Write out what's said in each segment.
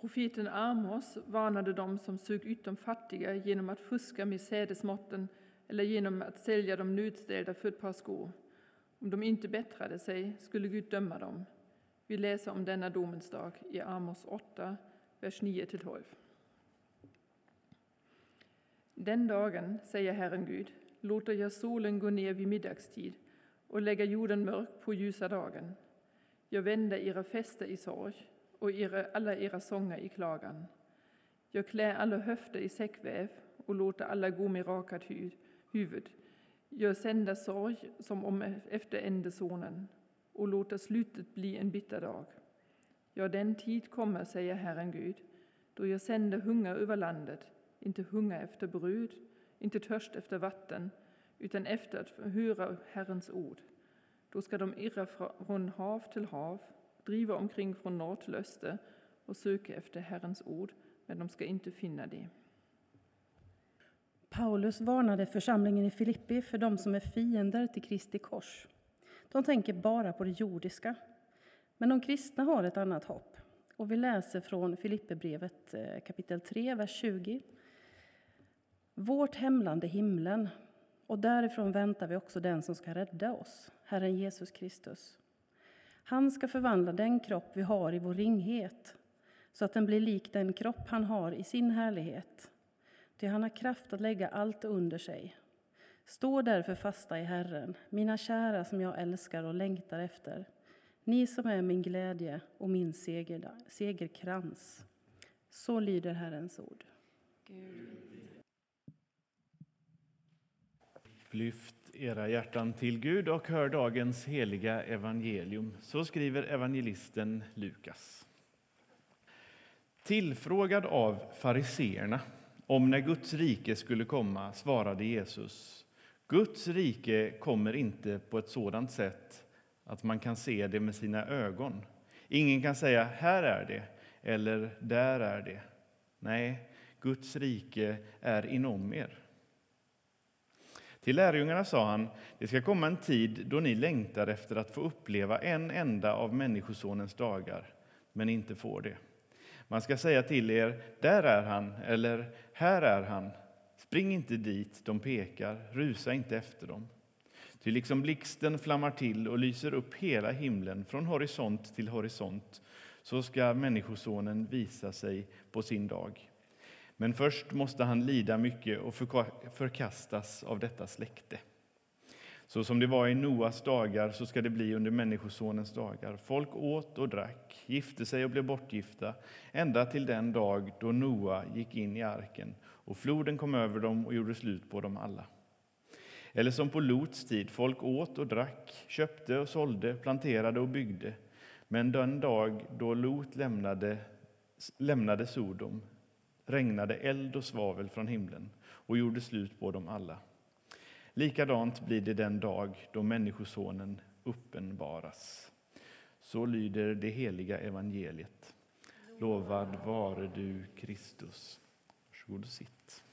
Profeten Amos varnade dem som sög ut de fattiga genom att fuska med sädesmåtten eller genom att sälja de nödställda för ett par skor. Om de inte bättrade sig skulle Gud döma dem. Vi läser om denna domens dag i Amos 8, vers 9-12. Den dagen, säger Herren Gud, låter jag solen gå ner vid middagstid och lägga jorden mörk på ljusa dagen. Jag vänder era fester i sorg och ihre, alla era sånger i klagan. Jag klär alla höfter i säckväv och låter alla gå med rakat huvud. Jag sänder sorg som om e- efter ändesonen och låter slutet bli en bitter dag. Ja, den tid kommer, säger Herren Gud, då jag sänder hunger över landet, inte hunger efter bröd, inte törst efter vatten, utan efter att höra Herrens ord. Då ska de irra från hav till hav, driva omkring från norr till öster och söka efter Herrens ord, men de ska inte finna det. Paulus varnade församlingen i Filippi för de som är fiender till Kristi kors. De tänker bara på det jordiska. Men de kristna har ett annat hopp. Och vi läser från Filipperbrevet eh, kapitel 3, vers 20. Vårt hemland är himlen, och därifrån väntar vi också den som ska rädda oss, Herren Jesus Kristus. Han ska förvandla den kropp vi har i vår ringhet så att den blir lik den kropp han har i sin härlighet. Ty han har kraft att lägga allt under sig. Stå därför fasta i Herren, mina kära som jag älskar och längtar efter. Ni som är min glädje och min seger, segerkrans. Så lyder Herrens ord. Gud. Lyft era hjärtan till Gud och hör dagens heliga evangelium. Så skriver evangelisten Lukas. Tillfrågad av fariseerna om när Guds rike skulle komma svarade Jesus Guds rike kommer inte på ett sådant sätt att man kan se det med sina ögon. Ingen kan säga här är det eller där är det. Nej, Guds rike är inom er. Till lärjungarna sa han, det ska komma en tid då ni längtar efter att få uppleva en enda av Människosonens dagar, men inte får det. Man ska säga till er, där är han, eller här är han. Spring inte dit de pekar, rusa inte efter dem. Ty liksom blixten flammar till och lyser upp hela himlen från horisont till horisont, så ska Människosonen visa sig på sin dag. Men först måste han lida mycket och förkastas av detta släkte. Så som det var i Noas dagar så ska det bli under Människosonens dagar. Folk åt och drack, gifte sig och blev bortgifta ända till den dag då Noa gick in i arken och floden kom över dem och gjorde slut på dem alla. Eller som på Lots tid, folk åt och drack, köpte och sålde, planterade och byggde. Men den dag då Lot lämnade, lämnade Sodom regnade eld och svavel från himlen och gjorde slut på dem alla. Likadant blir det den dag då Människosonen uppenbaras. Så lyder det heliga evangeliet. Lovad vare du, Kristus. Varsågod och sitt.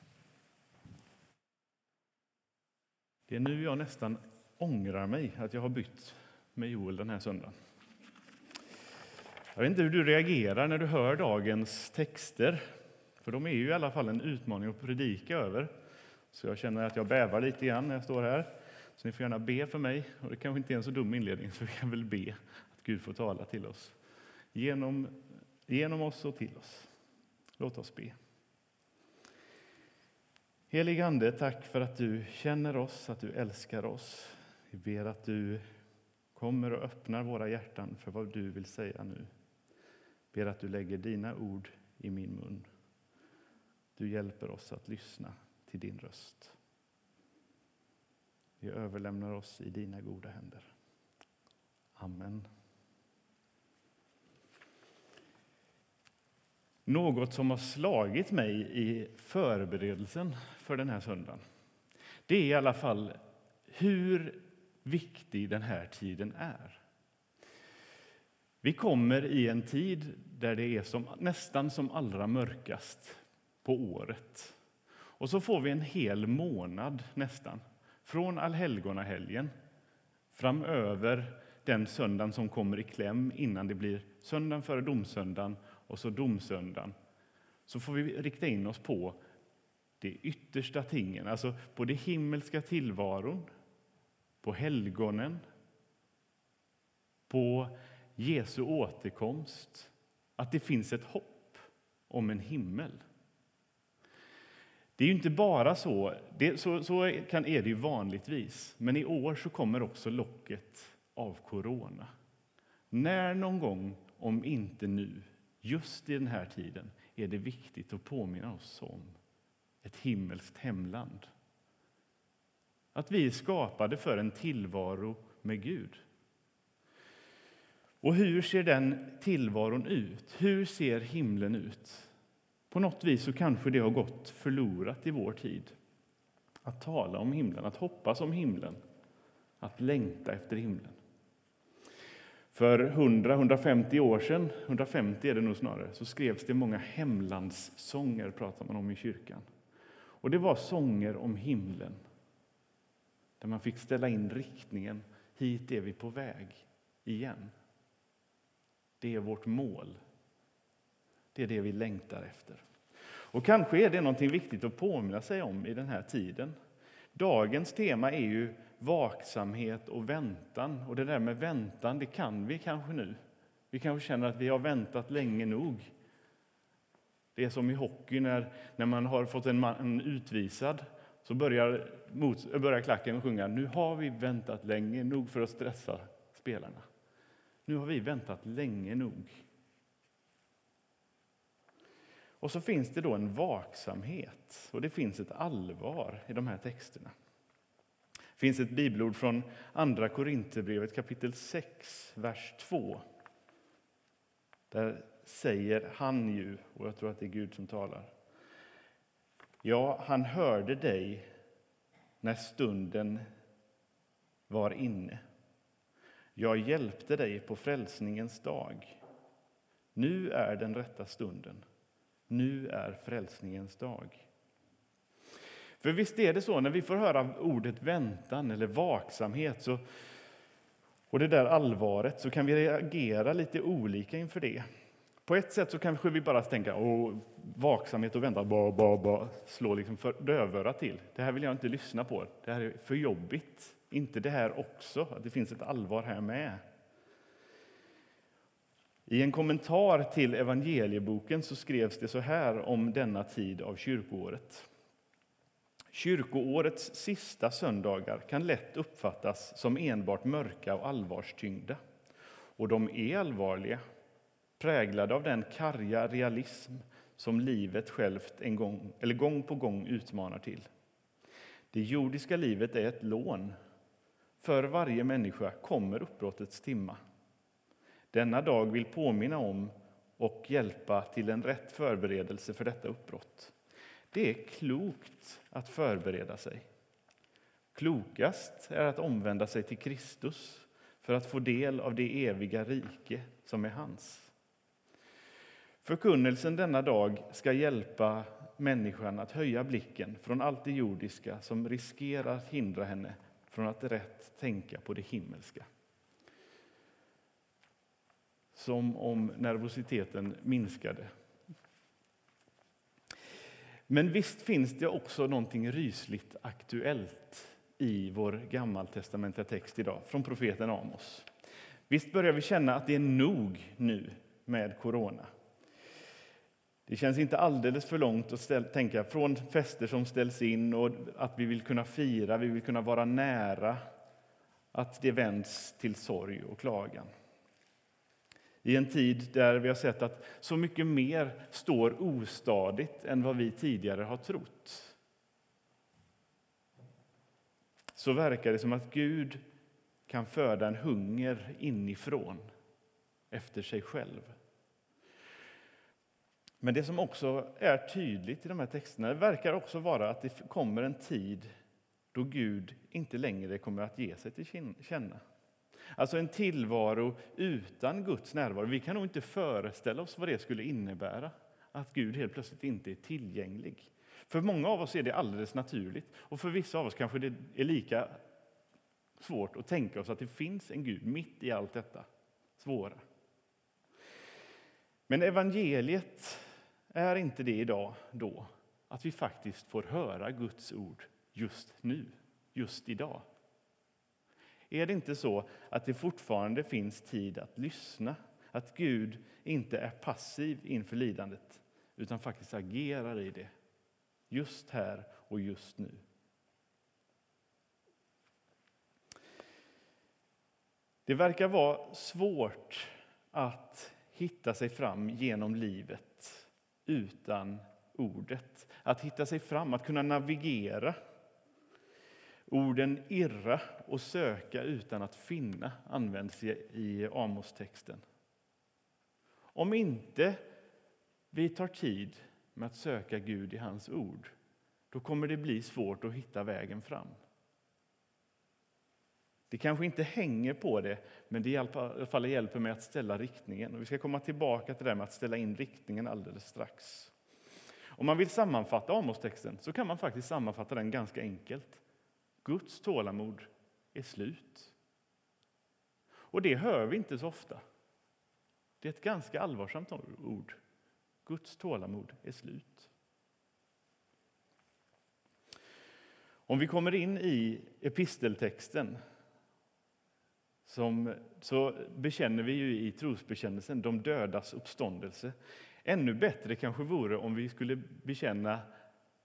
Det är nu jag nästan ångrar mig att jag har bytt med Joel den här söndagen. Jag vet inte hur du reagerar när du hör dagens texter, för de är ju i alla fall en utmaning att predika över. Så jag känner att jag bävar lite grann när jag står här. Så ni får gärna be för mig. Och det kanske inte är en så dum inledning, så vi kan väl be att Gud får tala till oss. Genom, genom oss och till oss. Låt oss be. Helig Ande, tack för att du känner oss, att du älskar oss. Vi ber att du kommer och öppnar våra hjärtan för vad du vill säga nu. Ber att du lägger dina ord i min mun. Du hjälper oss att lyssna till din röst. Vi överlämnar oss i dina goda händer. Amen. Något som har slagit mig i förberedelsen för den här söndagen det är i alla fall hur viktig den här tiden är. Vi kommer i en tid där det är som, nästan som allra mörkast på året. Och så får vi en hel månad nästan, från allhelgonahelgen framöver den söndagen som kommer i kläm innan det blir söndagen före domsöndagen och så domsöndagen, så får vi rikta in oss på de yttersta tingen, alltså på den himmelska tillvaron, på helgonen, på Jesu återkomst, att det finns ett hopp om en himmel. Det är ju inte bara så, det, så, så kan, är det ju vanligtvis, men i år så kommer också locket av corona. När någon gång, om inte nu, just i den här tiden, är det viktigt att påminna oss om ett himmelskt hemland. Att vi är skapade för en tillvaro med Gud. Och hur ser den tillvaron ut? Hur ser himlen ut? På något vis så kanske det har gått förlorat i vår tid. Att tala om himlen, att hoppas om himlen, att längta efter himlen. För 100-150 år sedan, 150 är det nog snarare, så skrevs det många hemlandssånger, pratar man om i kyrkan. Och det var sånger om himlen, där man fick ställa in riktningen, hit är vi på väg igen. Det är vårt mål. Det är det vi längtar efter. Och kanske är det något viktigt att påminna sig om i den här tiden. Dagens tema är ju vaksamhet och väntan. Och det där med väntan, det kan vi kanske nu. Vi kanske känner att vi har väntat länge nog. Det är som i hockey när, när man har fått en man utvisad så börjar, mot, börjar klacken sjunga Nu har vi väntat länge nog för att stressa spelarna. Nu har vi väntat länge nog. Och så finns det då en vaksamhet och det finns ett allvar i de här texterna. Det finns ett bibelord från Andra Korinthierbrevet kapitel 6, vers 2. Där säger han ju, och jag tror att det är Gud som talar. Ja, han hörde dig när stunden var inne. Jag hjälpte dig på frälsningens dag. Nu är den rätta stunden. Nu är frälsningens dag. För visst är det så, när vi får höra ordet väntan eller vaksamhet så, och det där allvaret så kan vi reagera lite olika inför det. På ett sätt så kanske vi bara tänker åh, vaksamhet och väntan, ba, ba, ba, slå liksom för dövörat till. Det här vill jag inte lyssna på, det här är för jobbigt. Inte det här också, att det finns ett allvar här med. I en kommentar till evangelieboken så skrevs det så här om denna tid av kyrkoåret. Kyrkoårets sista söndagar kan lätt uppfattas som enbart mörka och allvarstyngda. Och de är allvarliga, präglade av den karga realism som livet självt en gång, eller gång på gång utmanar till. Det jordiska livet är ett lån. För varje människa kommer uppbrottets timma. Denna dag vill påminna om och hjälpa till en rätt förberedelse för detta uppbrott. Det är klokt att förbereda sig. Klokast är att omvända sig till Kristus för att få del av det eviga rike som är hans. Förkunnelsen denna dag ska hjälpa människan att höja blicken från allt det jordiska som riskerar att hindra henne från att rätt tänka på det himmelska. Som om nervositeten minskade men visst finns det också någonting rysligt aktuellt i vår gammaltestamentliga text idag, från profeten Amos. Visst börjar vi känna att det är nog nu med corona. Det känns inte alldeles för långt att ställa, tänka från fester som ställs in och att vi vill kunna fira, vi vill kunna vara nära, att det vänds till sorg och klagan i en tid där vi har sett att så mycket mer står ostadigt än vad vi tidigare har trott. Så verkar det som att Gud kan föda en hunger inifrån efter sig själv. Men det som också är tydligt i de här texterna verkar också vara att det kommer en tid då Gud inte längre kommer att ge sig till känna. Alltså en tillvaro utan Guds närvaro. Vi kan nog inte föreställa oss vad det skulle innebära att Gud helt plötsligt inte är tillgänglig. För många av oss är det alldeles naturligt och för vissa av oss kanske det är lika svårt att tänka oss att det finns en Gud mitt i allt detta svåra. Men evangeliet är inte det idag då, att vi faktiskt får höra Guds ord just nu, just idag. Är det inte så att det fortfarande finns tid att lyssna? Att Gud inte är passiv inför lidandet, utan faktiskt agerar i det. Just här och just nu. Det verkar vara svårt att hitta sig fram genom livet utan ordet. Att hitta sig fram, att kunna navigera. Orden irra och söka utan att finna används i Amos-texten. Om inte vi tar tid med att söka Gud i hans ord, då kommer det bli svårt att hitta vägen fram. Det kanske inte hänger på det, men det i alla fall hjälper mig att ställa riktningen. Och vi ska komma tillbaka till det med att ställa in riktningen alldeles strax. Om man vill sammanfatta Amos-texten så kan man faktiskt sammanfatta den ganska enkelt. Guds tålamod är slut. Och det hör vi inte så ofta. Det är ett ganska allvarsamt ord. Guds tålamod är slut. Om vi kommer in i episteltexten som, så bekänner vi ju i trosbekännelsen de dödas uppståndelse. Ännu bättre kanske vore om vi skulle bekänna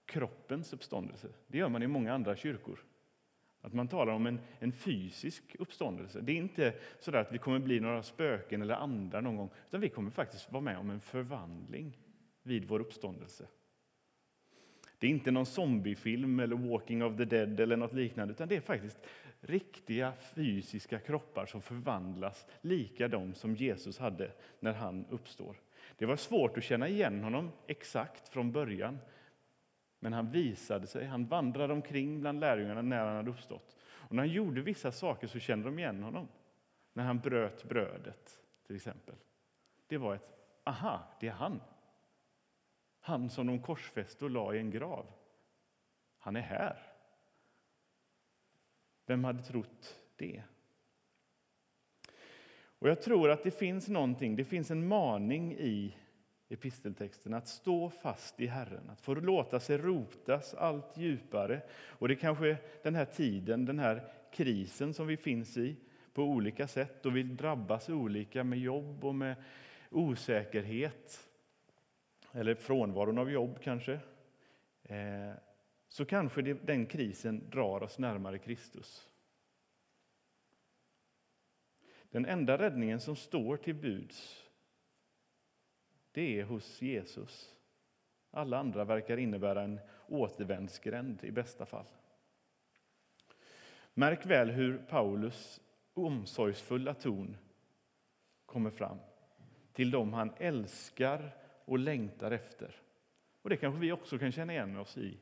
kroppens uppståndelse. Det gör man i många andra kyrkor. Att man talar om en, en fysisk uppståndelse. Det är inte så att vi kommer bli några spöken eller andar någon gång, utan vi kommer faktiskt vara med om en förvandling vid vår uppståndelse. Det är inte någon zombiefilm eller Walking of the Dead eller något liknande, utan det är faktiskt riktiga fysiska kroppar som förvandlas lika de som Jesus hade när han uppstår. Det var svårt att känna igen honom exakt från början, men han visade sig, han vandrade omkring bland lärjungarna när han hade uppstått. Och när han gjorde vissa saker så kände de igen honom. När han bröt brödet, till exempel. Det var ett aha, det är han. Han som de korsfäste och la i en grav. Han är här. Vem hade trott det? Och Jag tror att det finns någonting, det finns en maning i episteltexten att stå fast i Herren, att få låta sig rotas allt djupare. Och det är kanske den här tiden, den här krisen som vi finns i på olika sätt och vi drabbas olika med jobb och med osäkerhet eller frånvaron av jobb kanske. Eh, så kanske den krisen drar oss närmare Kristus. Den enda räddningen som står till buds det är hos Jesus. Alla andra verkar innebära en återvändsgränd i bästa fall. Märk väl hur Paulus omsorgsfulla ton kommer fram till dem han älskar och längtar efter. Och Det kanske vi också kan känna igen oss i.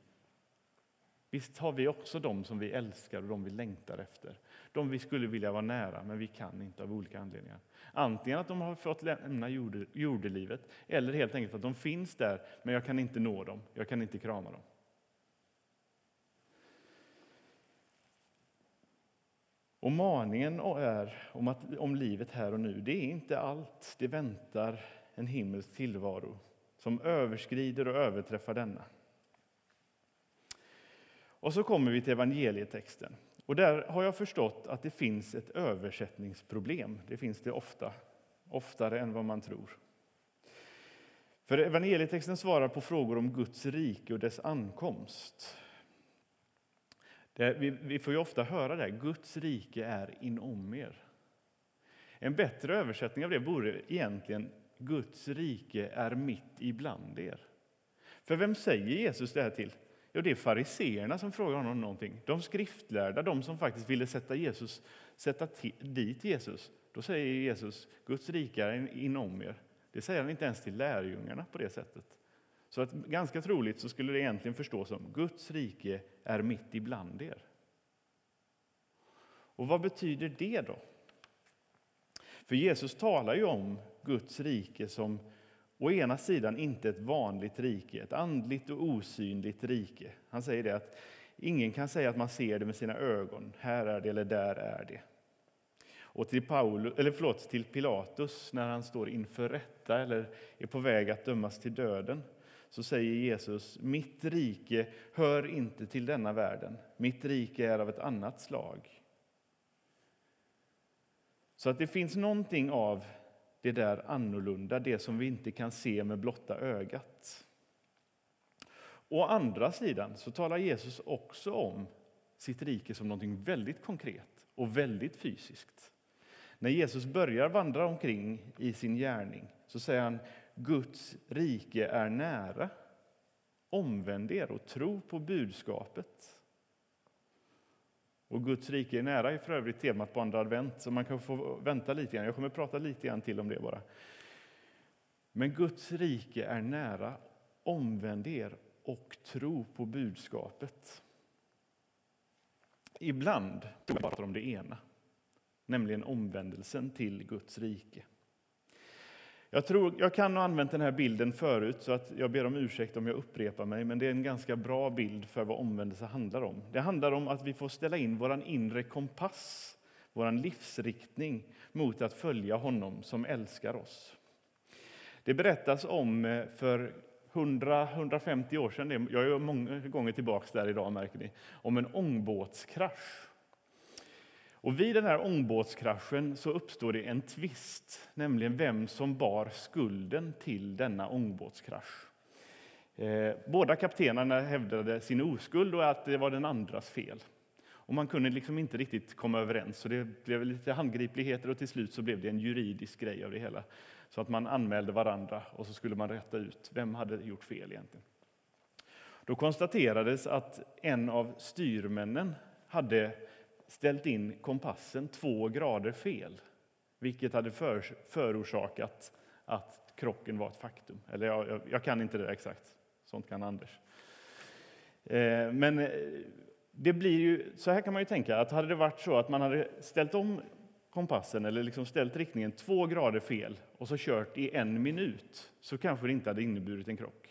Visst har vi också dem som vi älskar och dem vi längtar efter. De vi skulle vilja vara nära, men vi kan inte av olika anledningar. Antingen att de har fått lämna jordelivet eller helt enkelt att de finns där, men jag kan inte nå dem, jag kan inte krama dem. Och maningen är om, att, om livet här och nu, det är inte allt. Det väntar en himmelsk tillvaro som överskrider och överträffar denna. Och så kommer vi till evangelietexten. Och där har jag förstått att det finns ett översättningsproblem. Det finns det ofta, oftare än vad man tror. För evangelietexten svarar på frågor om Guds rike och dess ankomst. Det, vi, vi, får ju ofta höra det, Guds rike är inom er. En bättre översättning av det vore egentligen Guds rike är mitt ibland er. För vem säger Jesus det här till? Jo, det är fariseerna som frågar honom någonting. De skriftlärda, de som faktiskt ville sätta, Jesus, sätta dit Jesus. Då säger Jesus, Guds rike är inom er. Det säger han inte ens till lärjungarna på det sättet. Så att ganska troligt så skulle det egentligen förstås som Guds rike är mitt ibland er. Och vad betyder det då? För Jesus talar ju om Guds rike som å ena sidan inte ett vanligt rike, ett andligt och osynligt rike. Han säger det att ingen kan säga att man ser det med sina ögon, här är det eller där är det. Och till, Paulus, eller förlåt, till Pilatus när han står inför rätta eller är på väg att dömas till döden så säger Jesus, mitt rike hör inte till denna världen. Mitt rike är av ett annat slag. Så att det finns någonting av det där annorlunda, det som vi inte kan se med blotta ögat. Å andra sidan så talar Jesus också om sitt rike som något väldigt konkret och väldigt fysiskt. När Jesus börjar vandra omkring i sin gärning så säger han Guds rike är nära. Omvänd er och tro på budskapet. Och Guds rike är nära är för övrigt temat på andra advent, så man kan få vänta lite grann. Jag kommer att prata lite grann till om det bara. Men Guds rike är nära. Omvänd er och tro på budskapet. Ibland pratar jag bara om det ena, nämligen omvändelsen till Guds rike. Jag, tror, jag kan ha använt den här bilden förut, så att jag ber om ursäkt om jag upprepar mig, men det är en ganska bra bild för vad omvändelse handlar om. Det handlar om att vi får ställa in vår inre kompass, vår livsriktning, mot att följa honom som älskar oss. Det berättas om eh, för 100-150 år sedan, jag är många gånger tillbaka där idag märker ni, om en ångbåtskrasch. Och vid den här ångbåtskraschen så uppstår det en tvist, nämligen vem som bar skulden till denna ångbåtskrasch. Eh, båda kaptenerna hävdade sin oskuld och att det var den andras fel. Och man kunde liksom inte riktigt komma överens, så det blev lite handgripligheter och till slut så blev det en juridisk grej av det hela. Så att man anmälde varandra och så skulle man rätta ut vem hade gjort fel egentligen. Då konstaterades att en av styrmännen hade ställt in kompassen två grader fel, vilket hade för, förorsakat att krocken var ett faktum. Eller jag, jag, jag kan inte det exakt, sånt kan Anders. Eh, men eh, det blir ju, så här kan man ju tänka, att hade det varit så att man hade ställt om kompassen eller liksom ställt riktningen två grader fel och så kört i en minut så kanske det inte hade inneburit en krock.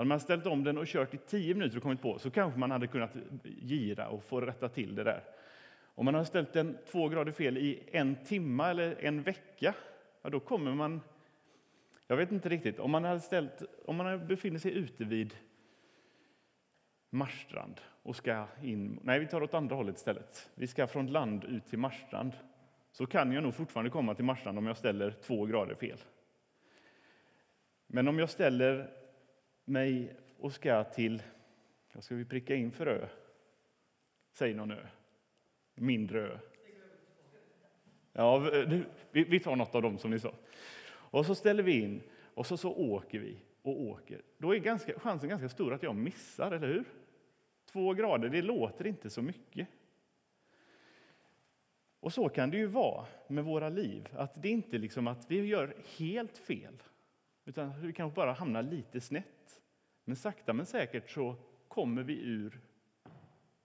Hade man ställt om den och kört i tio minuter och kommit på så kanske man hade kunnat gira och få rätta till det där. Om man har ställt den två grader fel i en timme eller en vecka, ja då kommer man... Jag vet inte riktigt. Om man, hade ställt, om man befinner sig ute vid Marstrand och ska in... Nej, vi tar åt andra hållet istället. Vi ska från land ut till Marstrand. Så kan jag nog fortfarande komma till Marstrand om jag ställer två grader fel. Men om jag ställer mig och ska till, vad ska vi pricka in för ö? Säg någon ö. Mindre ö. Ja, vi tar något av dem som ni sa. Och så ställer vi in och så, så åker vi och åker. Då är ganska, chansen ganska stor att jag missar, eller hur? Två grader, det låter inte så mycket. Och så kan det ju vara med våra liv, att det är inte liksom att vi gör helt fel, utan vi kanske bara hamnar lite snett. Men sakta men säkert så kommer vi ur,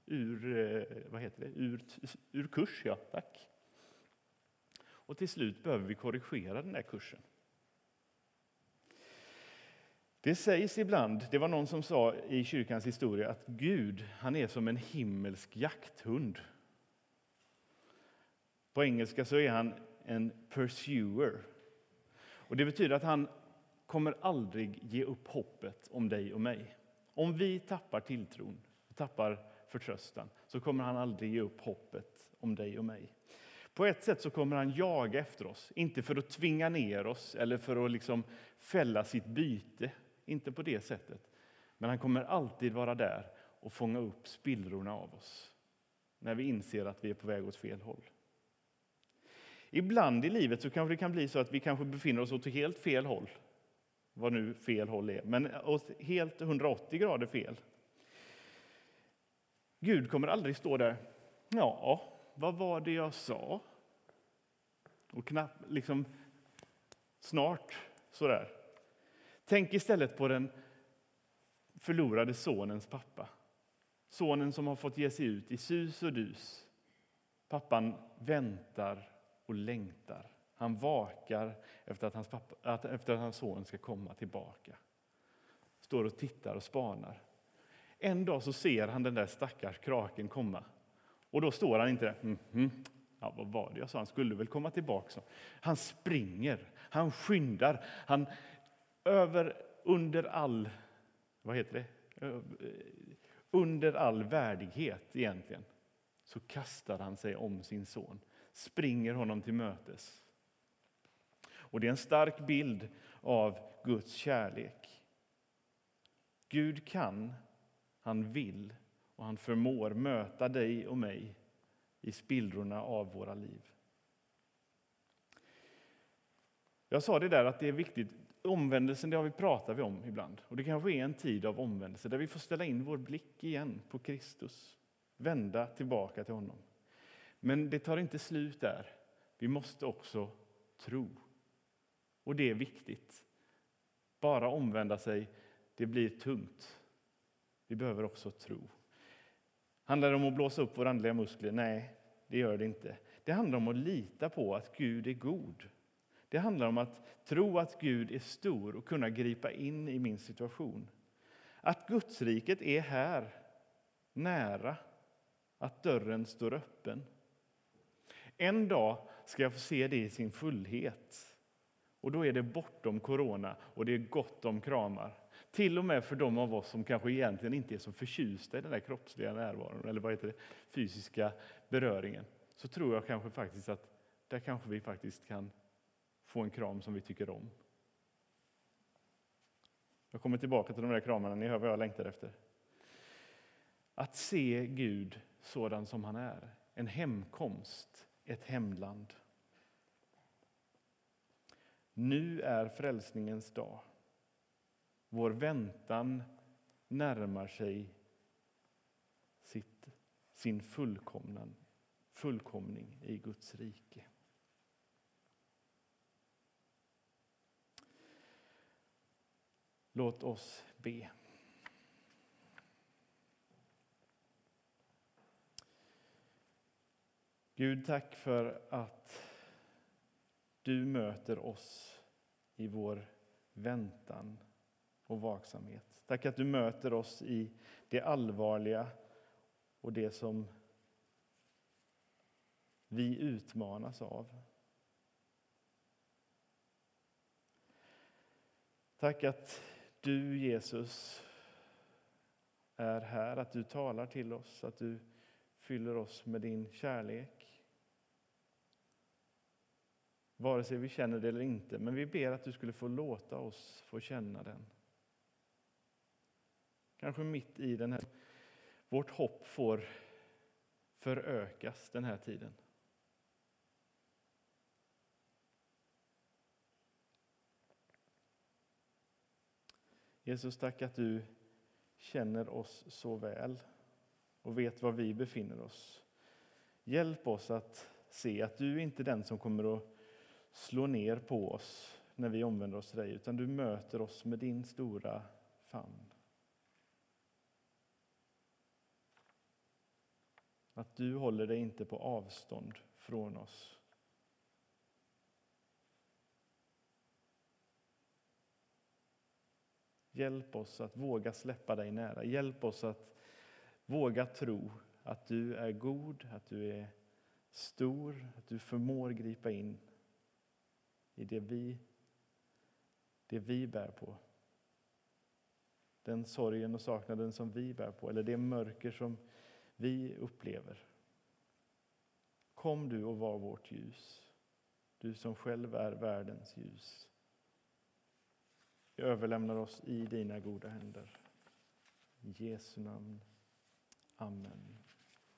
ur, eh, vad heter det? ur, ur kurs. Ja, tack. Och till slut behöver vi korrigera den där kursen. Det sägs ibland, det var någon som sa i kyrkans historia, att Gud han är som en himmelsk jakthund. På engelska så är han en pursuer. Och Det betyder att han kommer aldrig ge upp hoppet om dig och mig. Om vi tappar tilltron, tappar förtröstan, så kommer han aldrig ge upp hoppet om dig och mig. På ett sätt så kommer han jaga efter oss, inte för att tvinga ner oss eller för att liksom fälla sitt byte, inte på det sättet. Men han kommer alltid vara där och fånga upp spillrorna av oss när vi inser att vi är på väg åt fel håll. Ibland i livet så kanske det kan bli så att vi kanske befinner oss åt helt fel håll vad nu fel håll är, men åt helt 180 grader fel. Gud kommer aldrig stå där, ja, vad var det jag sa? Och knappt, liksom, snart sådär. Tänk istället på den förlorade sonens pappa. Sonen som har fått ge sig ut i sus och dus. Pappan väntar och längtar. Han vakar efter att hans, pappa, efter att hans son ska komma tillbaka. Står och tittar och spanar. En dag så ser han den där stackars kraken komma. Och då står han inte mm, -hmm. Ja, vad var det jag sa? Han skulle väl komma tillbaka. Han springer, han skyndar, han över, under all, vad heter det? Under all värdighet egentligen, så kastar han sig om sin son, springer honom till mötes. Och det är en stark bild av Guds kärlek. Gud kan, han vill och han förmår möta dig och mig i spillrorna av våra liv. Jag sa det där att det är viktigt. Omvändelsen det har vi pratat om ibland. Och Det kanske är en tid av omvändelse där vi får ställa in vår blick igen på Kristus. Vända tillbaka till honom. Men det tar inte slut där. Vi måste också tro. Och det är viktigt. Bara omvända sig, det blir tungt. Vi behöver också tro. Handlar det om att blåsa upp våra andliga muskler? Nej, det gör det inte. Det handlar om att lita på att Gud är god. Det handlar om att tro att Gud är stor och kunna gripa in i min situation. Att Gudsriket är här, nära, att dörren står öppen. En dag ska jag få se det i sin fullhet. Och då är det bortom corona och det är gott om kramar. Till och med för de av oss som kanske egentligen inte är så förtjusta i den där kroppsliga närvaron eller vad heter det, fysiska beröringen, så tror jag kanske faktiskt att där kanske vi faktiskt kan få en kram som vi tycker om. Jag kommer tillbaka till de där kramarna, ni hör vad jag längtar efter. Att se Gud sådan som han är, en hemkomst, ett hemland. Nu är frälsningens dag. Vår väntan närmar sig sitt, sin fullkomnan, fullkomning i Guds rike. Låt oss be. Gud, tack för att du möter oss i vår väntan och vaksamhet. Tack att du möter oss i det allvarliga och det som vi utmanas av. Tack att du, Jesus, är här, att du talar till oss, att du fyller oss med din kärlek. Vare sig vi känner det eller inte, men vi ber att du skulle få låta oss få känna den. Kanske mitt i den här, vårt hopp får förökas den här tiden. Jesus, tack att du känner oss så väl och vet var vi befinner oss. Hjälp oss att se att du inte är den som kommer att slå ner på oss när vi omvänder oss till dig, utan du möter oss med din stora famn. Att du håller dig inte på avstånd från oss. Hjälp oss att våga släppa dig nära. Hjälp oss att våga tro att du är god, att du är stor, att du förmår gripa in i det vi, det vi bär på. Den sorgen och saknaden som vi bär på, eller det mörker som vi upplever. Kom du och var vårt ljus, du som själv är världens ljus. Vi överlämnar oss i dina goda händer. I Jesu namn. Amen.